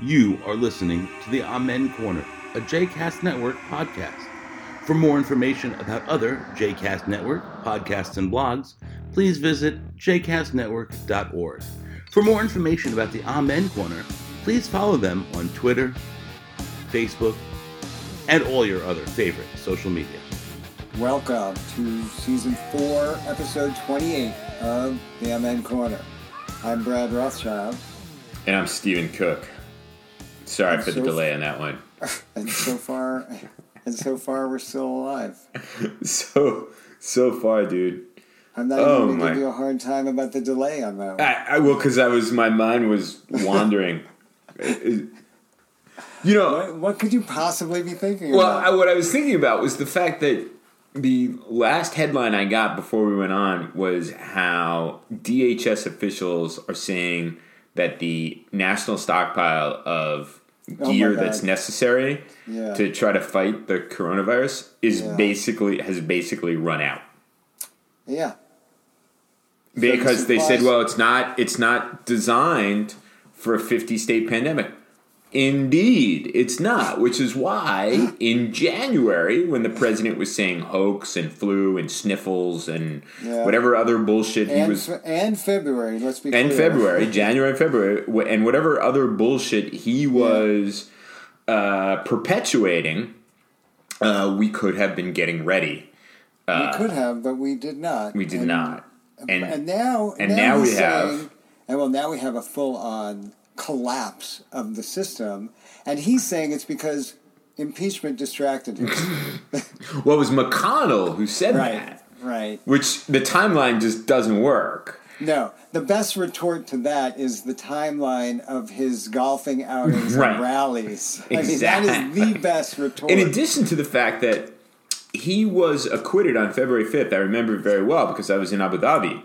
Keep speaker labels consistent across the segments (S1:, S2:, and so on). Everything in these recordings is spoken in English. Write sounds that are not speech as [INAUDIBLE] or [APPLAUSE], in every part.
S1: You are listening to the Amen Corner, a JCast Network podcast. For more information about other JCast Network podcasts and blogs, please visit jcastnetwork.org. For more information about the Amen Corner, please follow them on Twitter, Facebook, and all your other favorite social media.
S2: Welcome to season four, episode 28 of the Amen Corner. I'm Brad Rothschild,
S3: And I'm Stephen Cook. Sorry
S2: And
S3: for
S2: so-
S3: the delay on that one. [LAUGHS]
S2: and so far, [LAUGHS] and so far we're still alive. [LAUGHS]
S3: So so far, dude.
S2: I'm not
S3: Oh,
S2: even going to give you a hard time about the delay on that one.
S3: I, I will because I was my mind was wandering. You know,
S2: What, what could you possibly be thinking
S3: well, I, what I was thinking about was the fact that the last headline I got before we went on was how DHS officials are saying that the national stockpile of
S2: Oh
S3: gear
S2: God.
S3: that's necessary
S2: Yeah.
S3: to try to fight the coronavirus is
S2: Yeah.
S3: basically has basically run out.
S2: yeah.
S3: because they said, well, it's not it's not designed for a 50 state pandemic. Indeed, it's not, which is why in January, when the president was saying hoax and flu and sniffles and
S2: Yeah.
S3: whatever other bullshit he was,
S2: fe- and February, let's be
S3: and
S2: clear.
S3: February, [LAUGHS] January, and February, and whatever other bullshit he was uh, perpetuating, uh, we could have been getting ready.
S2: we could have, but we did not.
S3: We did
S2: And-
S3: not. And,
S2: and now,
S3: and now
S2: he's
S3: we have-
S2: and well, now we have a full-on collapse of the system, and he's saying it's because impeachment distracted him. [LAUGHS]
S3: well, it was McConnell who said
S2: right,
S3: that.
S2: right.
S3: Which the timeline just doesn't work.
S2: No, the best retort to that is the timeline of his golfing outings
S3: Right.
S2: and rallies. I mean, that
S3: Exactly.
S2: is the best retort.
S3: In addition to the fact that he was acquitted on February 5th, I remember it very well because I was in Abu Dhabi.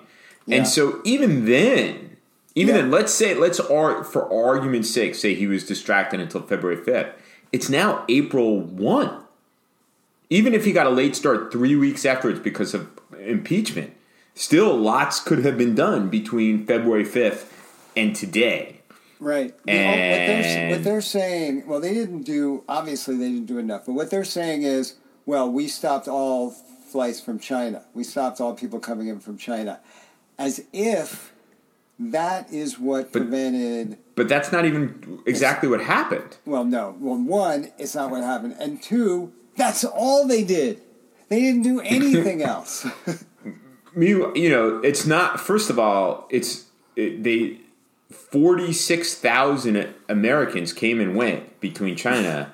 S2: Yeah.
S3: And so even then, even
S2: Yeah.
S3: then, let's say, let's ar- for argument's sake, say he was distracted until February 5th. It's now April 1. Even if he got a late start three weeks afterwards because of impeachment, still lots could have been done between February 5th and today.
S2: Right. The- what, they're, what they're saying, well, they didn't do, obviously, they didn't do enough. But what they're saying is, well, we stopped all flights from China. We stopped all people coming in from China. As if that is what
S3: But-
S2: prevented.
S3: But that's not even exactly what happened.
S2: Well, no. Well, one, it's not what happened. And two, that's all they did. They didn't do [LAUGHS] anything else. [LAUGHS]
S3: Me, you know, it's not. First of all, it's it, they forty six thousand Americans came and went between China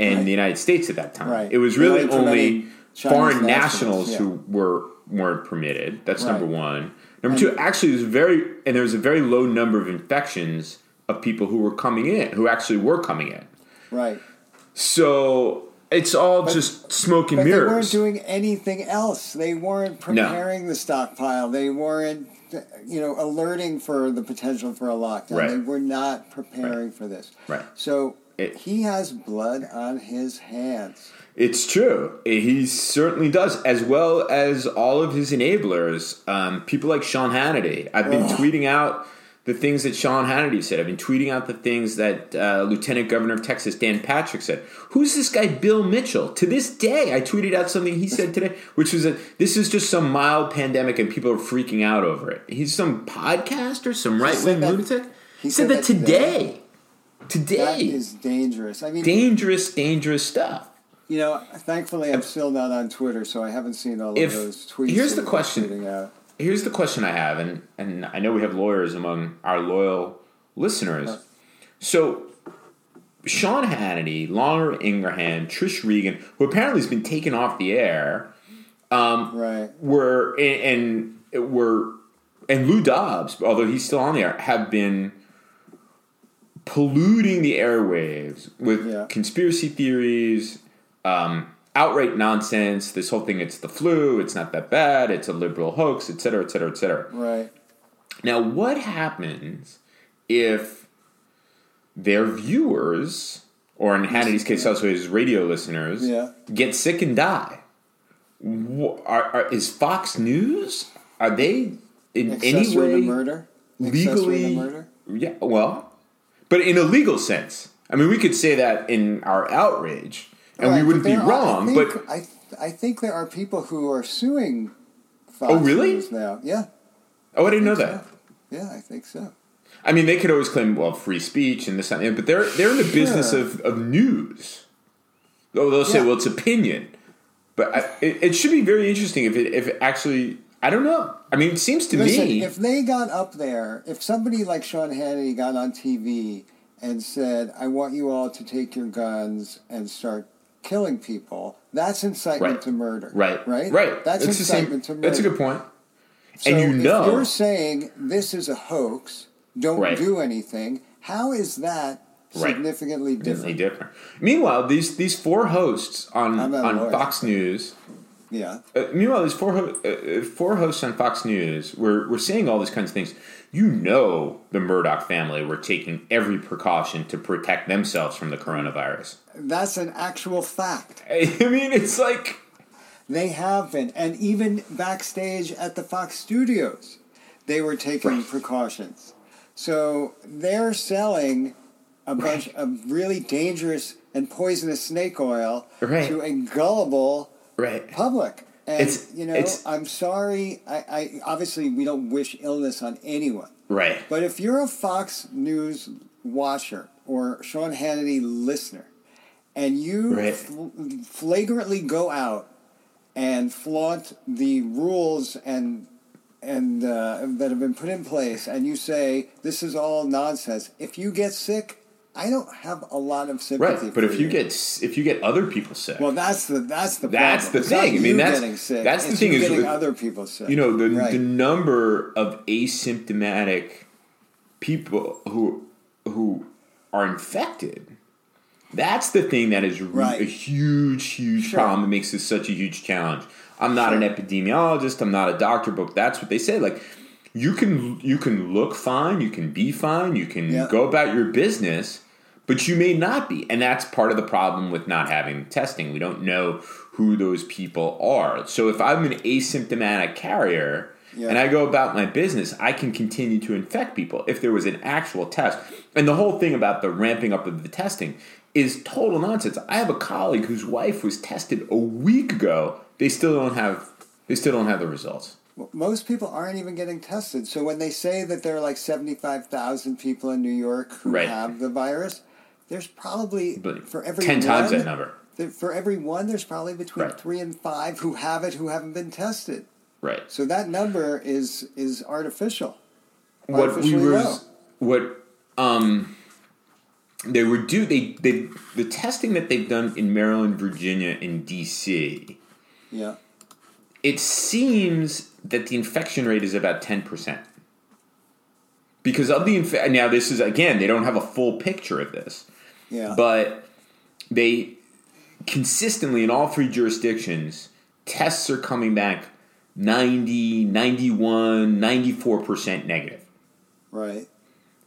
S3: and
S2: Right.
S3: the United States at that time.
S2: Right.
S3: It was
S2: They
S3: really
S2: only
S3: only
S2: prevented Chinese
S3: foreign
S2: nationals,
S3: nationals,
S2: yeah.
S3: who were weren't permitted. That's number one. Number two, actually, there's very and there was a very low number of infections of people who were coming in, who actually were coming in.
S2: right.
S3: So it's all just smoke and
S2: But
S3: mirrors.
S2: they weren't doing anything else. They weren't preparing the stockpile. They weren't, you know, alerting for the potential for a lockdown.
S3: Right.
S2: They were not preparing for this.
S3: Right.
S2: So
S3: It-
S2: he has blood on his hands.
S3: It's true. He certainly does, as well as all of his enablers. Um, people like Sean Hannity. I've been tweeting out the things that Sean Hannity said. I've been tweeting out the things that uh, Lieutenant Governor of Texas Dan Patrick said. Who's this guy, Bill Mitchell? To this day, I tweeted out something he said today, which was that this is just some mild pandemic and people are freaking out over it. He's some podcaster, some right wing lunatic.
S2: he said
S3: said that
S2: that today?
S3: today.
S2: That
S3: Today.
S2: is dangerous. I mean,
S3: Dangerous, dangerous stuff.
S2: You know, thankfully I'm still not on Twitter, so I haven't seen all of those tweets.
S3: here's the question. Here's the question I have, and, and I know we have lawyers among our loyal listeners. So, Sean Hannity, Laura Ingraham, Trish Regan, who apparently has been taken off the air, um,
S2: Right.
S3: were and, and were and Lou Dobbs, although he's still on the air, have been polluting the airwaves with
S2: Yeah.
S3: conspiracy theories, um, outright nonsense. This whole thing, it's the flu, it's not that bad, it's a liberal hoax, et cetera, et cetera, et cetera.
S2: Right.
S3: Now, what happens if their viewers, or in Hannity's case, also his radio listeners,
S2: Yeah.
S3: get sick and die? Are, are, is Fox News? Are they in any way
S2: murder. Accessory
S3: legally?
S2: murder.
S3: Yeah, well, but in a legal sense. I mean, we could say that in our outrage, and
S2: Right,
S3: we wouldn't be wrong.
S2: I think,
S3: but
S2: I, I think there are people who are suing. Fox
S3: Oh, really?
S2: News now, yeah,
S3: oh, I didn't know that.
S2: so. yeah, I think so.
S3: I mean, they could always claim well free speech and this and that, but they're they're in the business of, of news. Oh, they'll say,
S2: Yeah.
S3: well, it's opinion, but I, it, it should be very interesting if it if it actually. I don't know. I mean, it seems to
S2: Listen,
S3: me.
S2: if they got up there, if somebody like Sean Hannity got on TV and said, "I want you all to take your guns and start killing people," that's incitement
S3: Right.
S2: to murder.
S3: right,
S2: right,
S3: right.
S2: That's
S3: It's the same-
S2: incitement to murder.
S3: That's a good point.
S2: So
S3: and you know,
S2: you're saying this is a hoax, don't
S3: Right.
S2: do anything. How is that significantly
S3: Definitely
S2: different?
S3: different. Meanwhile, these these four hosts on
S2: I'm not a
S3: on
S2: lawyer.
S3: Fox News.
S2: Yeah,
S3: Uh, meanwhile, these four ho- uh, uh, four hosts on Fox News we're we're saying all these kinds of things. You know, the Murdoch family were taking every precaution to protect themselves from the coronavirus.
S2: that's an actual fact. [LAUGHS]
S3: I mean, it's like
S2: They have been, and even backstage at the Fox studios, they were taking
S3: Right.
S2: precautions. So they're selling a bunch of really dangerous and poisonous snake oil
S3: Right.
S2: to a gullible
S3: right.
S2: public. And
S3: It's-
S2: you know,
S3: it's-
S2: I'm sorry. I, I obviously we don't wish illness on anyone.
S3: Right.
S2: But if you're a Fox News watcher or Sean Hannity listener, and you
S3: Right.
S2: fl- flagrantly go out and flaunt the rules and and uh, that have been put in place, and you say this is all nonsense, if you get sick, I don't have a lot of sympathy.
S3: Right. But if you get if you get other people sick,
S2: well, that's the that's the
S3: That's
S2: problem.
S3: the thing. I mean, that's-
S2: getting sick.
S3: that's the thing
S2: you
S3: is
S2: getting
S3: with-
S2: other people sick.
S3: you know the
S2: Right.
S3: the number of asymptomatic people who who are infected. That's the thing that is
S2: Right.
S3: a huge, huge
S2: Sure.
S3: problem. It makes this such a huge challenge. I'm not an epidemiologist. I'm not a doctor, but that's what they say. Like you can you can look fine, you can be fine, you can
S2: Yeah.
S3: go about your business, but you may not be, and that's part of the problem with not having testing. We don't know who those people are. So if I'm an asymptomatic carrier
S2: Yeah.
S3: and I go about my business, I can continue to infect people if there was an actual test. And the whole thing about the ramping up of the testing is total nonsense. I have a colleague whose wife was tested a week ago. They still don't have they still don't have the results.
S2: Most people aren't even getting tested. So when they say that there are like 75,000 people in New York who
S3: Right.
S2: have the virus, there's probably
S3: But
S2: for every
S3: 10 times that number.
S2: For every one, there's probably between
S3: Right.
S2: three and five who have it who haven't been tested.
S3: Right.
S2: So that number is is artificial.
S3: what we were
S2: low.
S3: what um they were do they they the testing that they've done in Maryland, Virginia, and DC.
S2: Yeah.
S3: It seems that the infection rate is about ten percent. Because of the inf- now, this is again they don't have a full picture of this,
S2: Yeah.
S3: but they consistently in all three jurisdictions tests are coming back 90 91 94% negative
S2: right.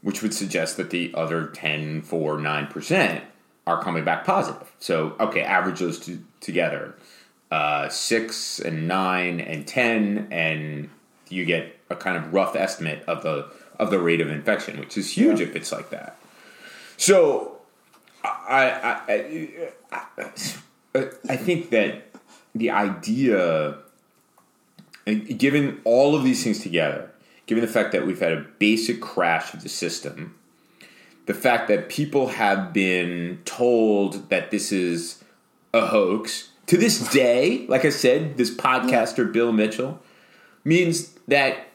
S3: which would suggest that the other 10, 4, 9% are coming back positive. So, okay, average those two together. Uh, 6 and 9 and 10 and you get a kind of rough estimate of the of the rate of infection, which is huge
S2: Yeah.
S3: if it's like that. So, I, I, I, I think that the idea given all of these things together, given the fact that we've had a basic crash of the system, the fact that people have been told that this is a hoax to this day, like I said, this podcaster Bill Mitchell means that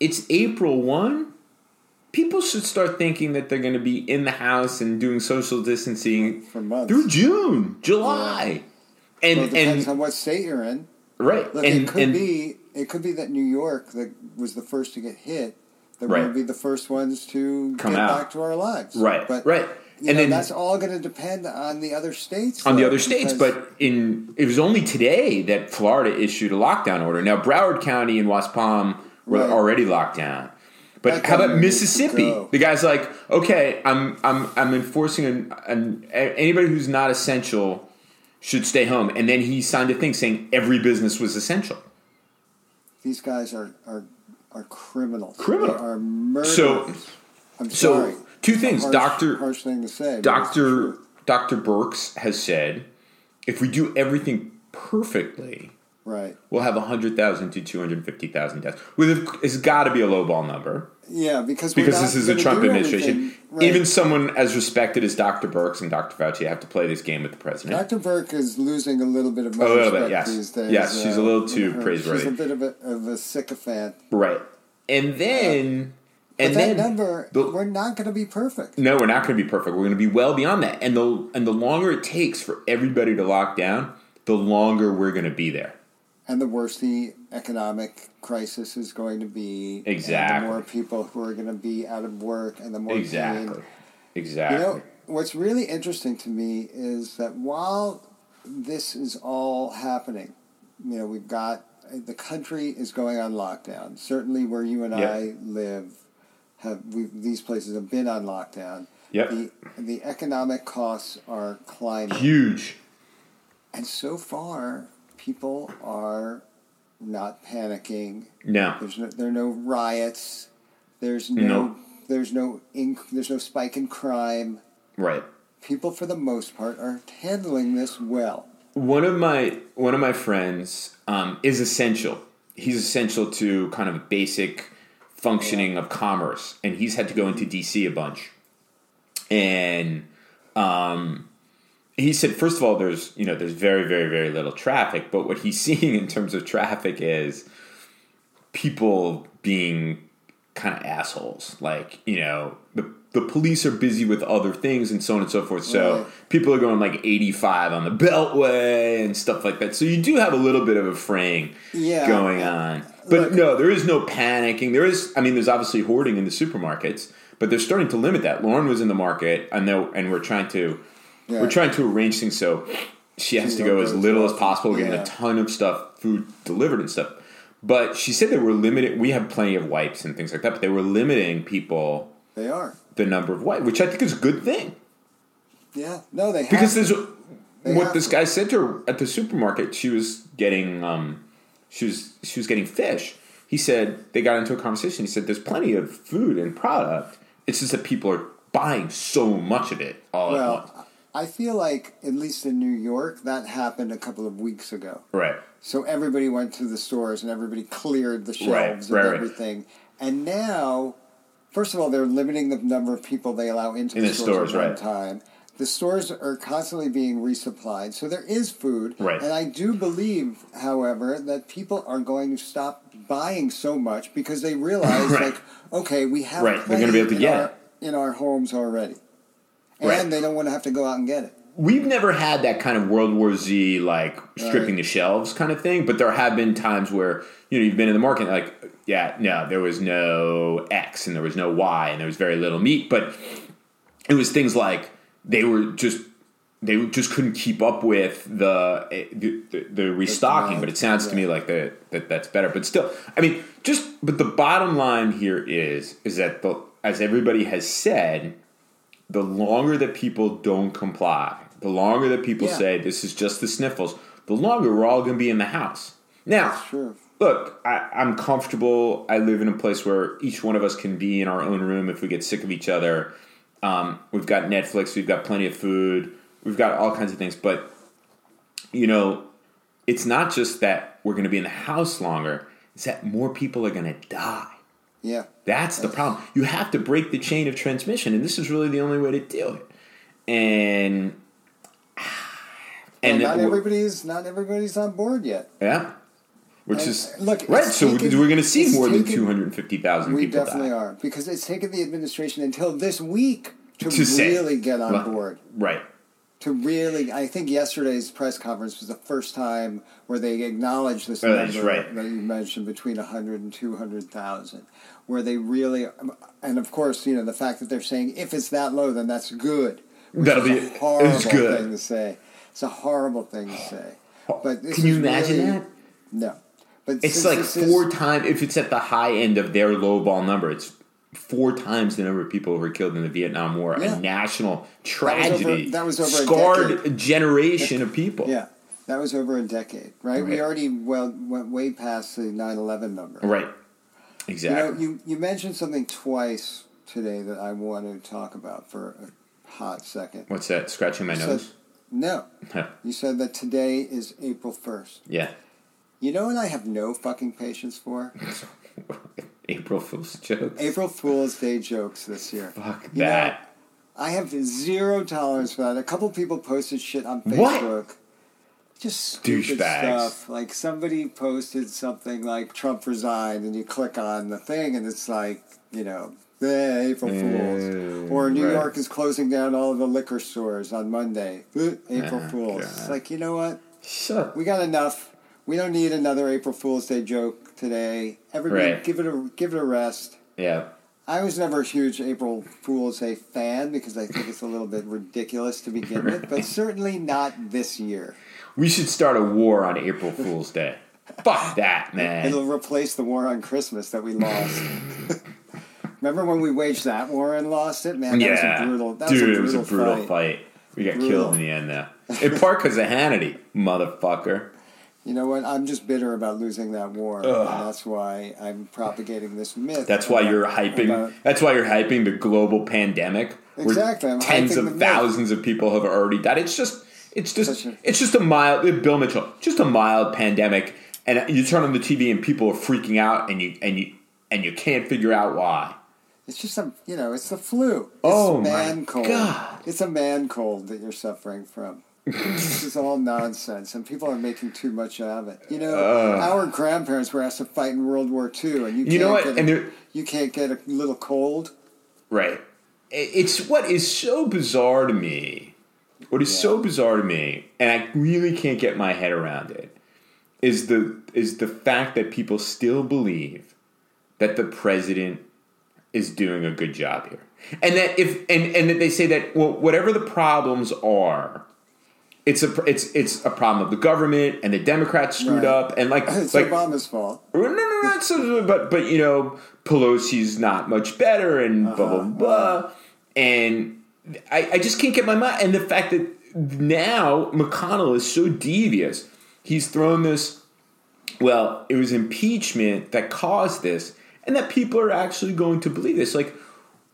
S3: it's April 1. People should start thinking that they're going to be in the house and doing social distancing
S2: For months.
S3: through June, July. And
S2: Well, it depends
S3: and
S2: on what state you're in.
S3: right.
S2: Look,
S3: and,
S2: it could
S3: and,
S2: be it could be that New York that was the first to get hit. That
S3: Right.
S2: we'll be the first ones to
S3: Come
S2: get
S3: out.
S2: back to our lives.
S3: Right,
S2: But
S3: right.
S2: You
S3: And
S2: know,
S3: then-
S2: that's all going to depend on the other states.
S3: on the other states, but in it was only today that Florida issued a lockdown order. Now Broward County and West Palm were
S2: Right.
S3: already locked down. But
S2: That
S3: how about
S2: government needs to
S3: Mississippi? The guy's like, okay, I'm I'm I'm enforcing an, an anybody who's not essential should stay home, and then he signed a thing saying every business was essential.
S2: these guys are are are criminals.
S3: Criminal.
S2: They are murderers.
S3: So-
S2: I'm
S3: So
S2: sorry.
S3: Two things,
S2: harsh,
S3: Doctor
S2: harsh thing to say. but it's the
S3: Doctor. Doctor Birx has said, if we do everything perfectly,
S2: Right.
S3: we'll have hundred thousand to two hundred fifty thousand deaths. With it's got to be a low ball number
S2: Yeah, because
S3: because this is a Trump administration.
S2: right.
S3: Even someone as respected as Dr. Birx and Dr. Fauci have to play this game with the president.
S2: Dr. Birx is losing a little bit of my
S3: A little bit, yes.
S2: these days.
S3: Yes, she's a little uh, too
S2: her-
S3: praiseworthy.
S2: She's a bit of a, of a sycophant.
S3: Right. And then uh,
S2: But
S3: and
S2: that
S3: then
S2: number,
S3: the-
S2: we're not going to be perfect.
S3: No, we're not going to be perfect. We're going to be well beyond that. And the and the longer it takes for everybody to lock down, the longer we're going to be there.
S2: And the worse the economic crisis is going to be.
S3: Exactly.
S2: the more people who are going to be out of work and the more
S3: Exactly.
S2: pain.
S3: Exactly.
S2: You know, what's really interesting to me is that while this is all happening, you know, we've got the country is going on lockdown. Certainly, where you and
S3: Yep.
S2: I live, have these places have been on lockdown.
S3: Yep.
S2: The the economic costs are climbing,
S3: Huge.
S2: and so far, people are not panicking.
S3: No.
S2: There's no, there are no riots. There's no,
S3: No.
S2: there's no inc- there's no spike in crime
S3: Right.
S2: people for the most part are handling this well.
S3: One of my one of my friends um, is essential. He's essential to kind of basic functioning of commerce, and he's had to go into DC a bunch. And um, he said, first of all, there's you know there's very very very little traffic, but what he's [LAUGHS] seeing in terms of traffic is people being kind of assholes. Like you know the the police are busy with other things and so on and so forth. So
S2: Right.
S3: people are going like 85 on the Beltway and stuff like that. So you do have a little bit of a fraying
S2: Yeah.
S3: going on. But
S2: Look-
S3: no, there is no panicking. There is, I mean, there's obviously hoarding in the supermarkets, but they're starting to limit that. Lauren was in the market, I know, and we're trying to
S2: Yeah.
S3: we're trying to arrange things so she has
S2: She
S3: to go as little as
S2: as
S3: possible, getting
S2: Yeah.
S3: a ton of stuff, food delivered and stuff. But she said they were limited. We have plenty of wipes and things like that, but they were limiting people
S2: They are.
S3: The number of white, which I think is a good thing
S2: Yeah. No, they have.
S3: because there's
S2: They
S3: what this
S2: to.
S3: guy said to her at the supermarket. She was getting um, she was she was getting fish. He said they got into a conversation. He said there's plenty of food and product. It's just that people are buying so much of it all at once.
S2: well, I feel like at least in New York that happened a couple of weeks ago.
S3: Right.
S2: So everybody went to the stores and everybody cleared the shelves
S3: right,
S2: and
S3: right.
S2: everything. And now, first of all, they're limiting the number of people they allow into
S3: In
S2: the,
S3: the
S2: stores,
S3: stores,
S2: at one
S3: right.
S2: time. The stores are constantly being resupplied, so there is food.
S3: Right.
S2: And I do believe, however, that people are going to stop buying so much because they realize,
S3: Right.
S2: like, okay, we have
S3: Right, they're gonna be able to
S2: in
S3: get
S2: our,
S3: it.
S2: in our homes already, and
S3: Right.
S2: they don't want to have to go out and get it.
S3: We've never had that kind of World War Z like stripping
S2: Right.
S3: the shelves kind of thing, but there have been times where you know you've been in the market like yeah no there was no X and there was no Y and there was very little meat, but it was things like they were just they just couldn't keep up with the eh, the, the, restocking. But it sounds to me like that that that's better. But still, I mean, just but the bottom line here is is that the as everybody has said, the longer that people don't comply, the longer that people
S2: Yeah.
S3: say this is just the sniffles, the longer we're all going to be in the house. Now. Look, I, I'm comfortable. I live in a place where each one of us can be in our own room if we get sick of each other. Um, we've got Netflix, we've got plenty of food, we've got all kinds of things. But, you know, it's not just that we're going to be in the house longer, it's that more people are going to die.
S2: Yeah.
S3: That's the problem. You have to break the chain of transmission, and this is really the only way to do it. And [SIGHS]
S2: And
S3: and
S2: not everybody's not everybody's on board yet.
S3: yeah, which is
S2: look,
S3: right. So
S2: taken-
S3: we're going to see more than
S2: taken-
S3: two hundred fifty thousand
S2: We
S3: people
S2: definitely
S3: die.
S2: are because it's taken the administration until this week to,
S3: To say-
S2: really get on
S3: Well,
S2: board.
S3: Right.
S2: To really, I think yesterday's press conference was the first time where they acknowledged this
S3: Oh, that's
S2: number
S3: right.
S2: that you mentioned between 100 and 200,000, where they really, um, and of course, you know, the fact that they're saying if it's that low, then that's good.
S3: That'll be-
S2: a horrible
S3: it's good.
S2: thing to say. It's a horrible thing to say. But
S3: Can you imagine
S2: really-
S3: that?
S2: No. But
S3: It's like
S2: is-
S3: four times. If it's at the high end of their low ball number, it's four times the number of people who were killed in the Vietnam War.
S2: Yeah.
S3: A national tragedy.
S2: that was over a
S3: scarred
S2: decade.
S3: a generation of people.
S2: Yeah, that was over a decade, right? We already well went way past the 9/11 number.
S3: Right.
S2: You
S3: Exactly.
S2: know, you you mentioned something twice today that I want to talk about for a hot second.
S3: What's that? Scratching my
S2: So-
S3: nose?
S2: No, [LAUGHS] you said that today is April first.
S3: yeah.
S2: You know what I have no fucking patience for? [LAUGHS]
S3: April Fool's jokes.
S2: April Fool's Day jokes this year.
S3: Fuck
S2: You know,
S3: that.
S2: I have zero tolerance for that. A couple people posted shit on Facebook. What? Just stupid
S3: Douchebags.
S2: stuff. Like somebody posted something like Trump resigned, and you click on the thing, and it's like, you know, eh, April Fools.
S3: Mm,
S2: Or New
S3: right.
S2: York is closing down all of the liquor stores on Monday. Eh, April
S3: Oh,
S2: Fools.
S3: God.
S2: It's like, you know what?
S3: Shut.
S2: We got enough. We don't need another April Fool's Day joke today. Everybody,
S3: Right.
S2: give it a give it a rest.
S3: Yeah.
S2: I was never a huge April Fool's Day fan because I think it's a little bit ridiculous to begin with, but certainly not this year.
S3: We should start a war on April Fool's Day. Fuck that, man.
S2: It'll replace the war on Christmas that we lost. Remember when we waged that war and lost it? Man, that
S3: yeah.
S2: was a brutal. That
S3: Dude,
S2: was a
S3: it was a brutal
S2: fight.
S3: fight. We got
S2: Brutal.
S3: killed in the end, though. In part because of Hannity, motherfucker.
S2: You know what? I'm just bitter about losing that war, and that's why I'm propagating this myth.
S3: That's why
S2: about-
S3: you're hyping.
S2: about-
S3: that's why you're hyping the global pandemic. where
S2: Exactly, I'm
S3: tens of
S2: the myth.
S3: thousands of people have already died. It's just. It's just.
S2: A-
S3: It's just a mild. Uh, Bill Mitchell. Just a mild pandemic, and you turn on the TV and people are freaking out, and you and you and you can't figure out why.
S2: It's just a, you know, it's the flu. It's
S3: Oh, my
S2: man cold.
S3: God.
S2: It's a man cold that you're suffering from. This is all nonsense, and people are making too much out of it. You know, our grandparents were asked to fight in World War II, and you,
S3: You
S2: can't
S3: know what?
S2: Get
S3: And
S2: a,
S3: there-
S2: you can't get a little cold.
S3: Right. It's what is so bizarre to me. What is so bizarre to me, and I really can't get my head around it, is the is the fact that people still believe that the president is doing a good job here, and that if and and that they say that well, whatever the problems are. It's a it's it's a problem of the government and the Democrats screwed
S2: Right.
S3: up and like [LAUGHS]
S2: It's
S3: like
S2: Obama's fault.
S3: no, no, no, not so, but but you know, Pelosi's not much better, and blah blah uh-huh. blah, and I, I just can't get my mind. And the fact that now McConnell is so devious, he's thrown this. Well, it was impeachment that caused this, and that people are actually going to believe this. Like,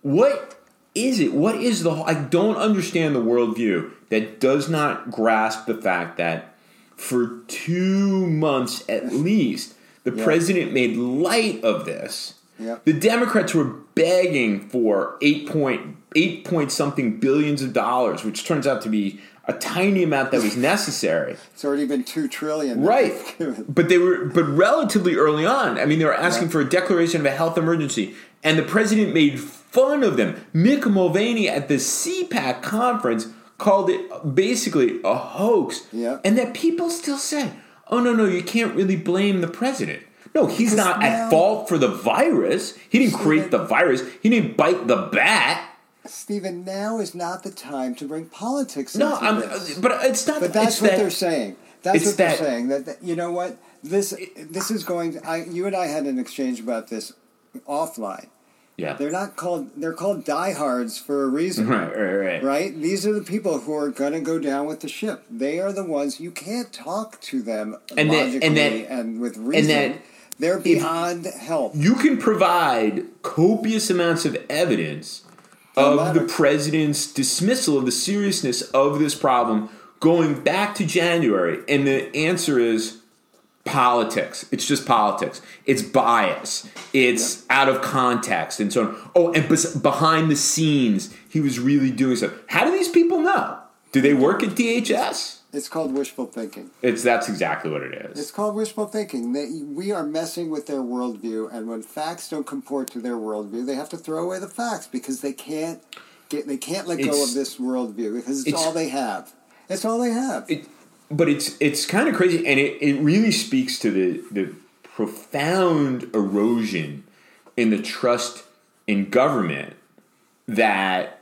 S3: what is it? What is the? I don't understand the worldview that does not grasp the fact that for two months at least, the
S2: Yeah.
S3: president made light of this.
S2: Yeah.
S3: The Democrats were begging for eight point eight point something billions of dollars, which turns out to be a tiny amount that was necessary. [LAUGHS]
S2: It's already been two trillion.
S3: Right. [LAUGHS] But they were but relatively early on. I mean they were asking
S2: Yeah.
S3: for a declaration of a health emergency and the president made fun of them. Mick Mulvaney at the CPAC conference called it basically a hoax.
S2: Yeah.
S3: And that people still say, "Oh no, no, you can't really blame the president." No, he's not
S2: now-
S3: at fault for the virus. He didn't create the virus. He didn't bite the bat.
S2: Stephen, now is not the time to bring politics
S3: No,
S2: into
S3: I'm
S2: this.
S3: but it's not
S2: But that's what
S3: that-
S2: they're saying. That's what they're
S3: that-
S2: saying. That, that- you know what this this is going. To, I you and I had an exchange about this offline.
S3: Yeah.
S2: They're not called. They're called diehards for a reason, [LAUGHS]
S3: Right, right, right.
S2: right? These are the people who are going to go down with the ship. They are the ones you can't talk to them
S3: And
S2: logically
S3: and
S2: and,
S3: that-
S2: with reason.
S3: And that
S2: they're beyond help.
S3: you can provide copious amounts of evidence of the president's dismissal of the seriousness of this problem going back to January, and the answer is politics. It's just politics. It's bias. It's out of context, and so on. Oh, and bes- behind the scenes, he was really doing stuff. How do these people know? Do they work at DHS?
S2: It's called wishful thinking.
S3: It's that's exactly what it is.
S2: It's called wishful thinking. They, we are messing with their worldview, and when facts don't comport to their worldview, they have to throw away the facts because they can't get they can't let go of this worldview because it's,
S3: it's-
S2: all they have. It's all they have.
S3: it, but it's it's kind of crazy, and it, it really speaks to the the profound erosion in the trust in government that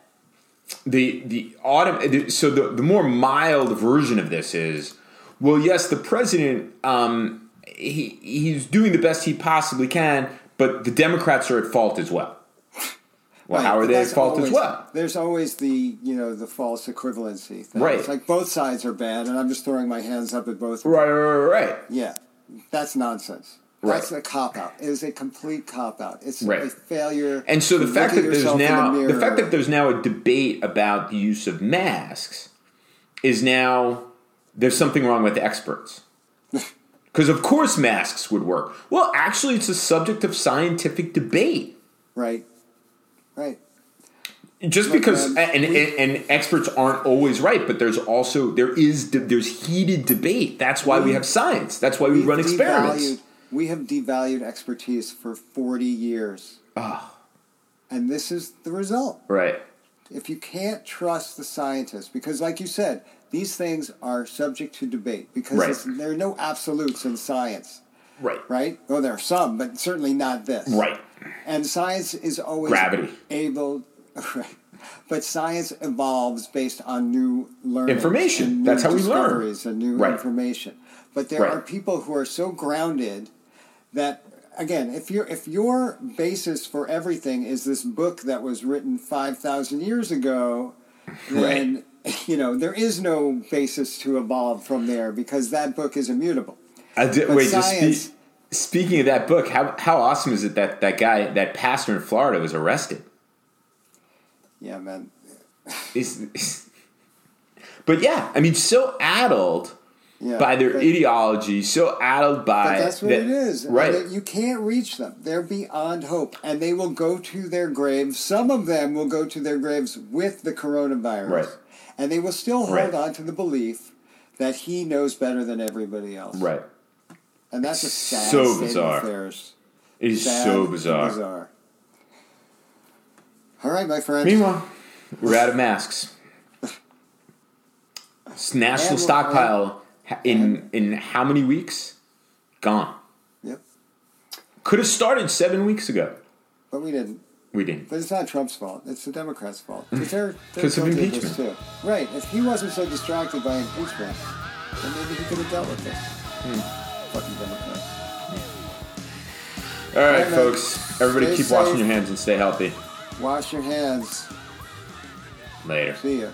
S3: the the autumn. So the the more mild version of this is, well, yes, the president um, he he's doing the best he possibly can, but the Democrats are at fault as well. Well,
S2: Right,
S3: how are they at fault
S2: always-
S3: as well?
S2: There's always the you know the false equivalency thing.
S3: Right.
S2: It's like both sides are bad, and I'm just throwing my hands up at both.
S3: Right, right, right, right.
S2: Yeah, that's nonsense.
S3: Right.
S2: That's a cop out. It is a complete cop out. It's
S3: Right.
S2: a failure.
S3: And so the fact that there's now the,
S2: mirror.
S3: fact that there's now a debate about the use of masks is now there's something wrong with experts. [LAUGHS] Because of course masks would work. Well, actually, it's a subject of scientific debate.
S2: right, right.
S3: Just
S2: Look,
S3: because
S2: man,
S3: and,
S2: we-
S3: and, and experts aren't always right, but there's also there is there's heated debate. That's why we
S2: We-
S3: have science. That's why we run experiments.
S2: devalued- we have devalued expertise for 40 years.
S3: Ah.
S2: And this is the result.
S3: Right.
S2: If you can't trust the scientists, because like you said, these things are subject to debate because
S3: Right.
S2: there are no absolutes in science,
S3: Right.
S2: right? Well, there are some, but certainly not this.
S3: Right.
S2: And science is always
S3: Gravity.
S2: able, [LAUGHS] right. But science evolves based on new learning,
S3: Information.
S2: new
S3: That's how we learn.
S2: and new
S3: Right.
S2: information. But there
S3: Right.
S2: are people who are so grounded that again, if your if your basis for everything is this book that was written five thousand years ago, then [LAUGHS] you know there is no basis to evolve from there because that book is immutable.
S3: I did, wait, just
S2: science-
S3: speaking of that book, how how awesome is it that that guy, that pastor in Florida, was arrested?
S2: Yeah, man.
S3: Is- is- but yeah, I mean, so addled
S2: Yeah,
S3: by their
S2: but-
S3: ideology, so addled by
S2: that's what
S3: that-
S2: it is.
S3: Right?
S2: You can't reach them. They're beyond hope. And they will go to their graves. Some of them will go to their graves with the coronavirus.
S3: Right.
S2: And they will still hold
S3: Right.
S2: on to the belief that he knows better than everybody else.
S3: right.
S2: And that's a sad
S3: So bizarre.
S2: affairs.
S3: It is
S2: Sad
S3: so bizarre.
S2: bizarre. All right, my friend.
S3: Meanwhile, we're out of masks. National
S2: And-
S3: stockpile in in how many weeks? Gone.
S2: Yep.
S3: Could have started seven weeks ago.
S2: But we didn't.
S3: We didn't.
S2: But it's not Trump's fault. It's the Democrats' fault. [LAUGHS] Because they're, they're
S3: 'Cause of impeachment.
S2: too. Right. If he wasn't so distracted by impeachment, then maybe he could have dealt with this.
S3: Hmm.
S2: Fucking Democrats.
S3: All right, folks. Everybody
S2: Stay
S3: keep washing
S2: safe.
S3: your hands and stay healthy.
S2: Wash your hands.
S3: Later.
S2: See ya.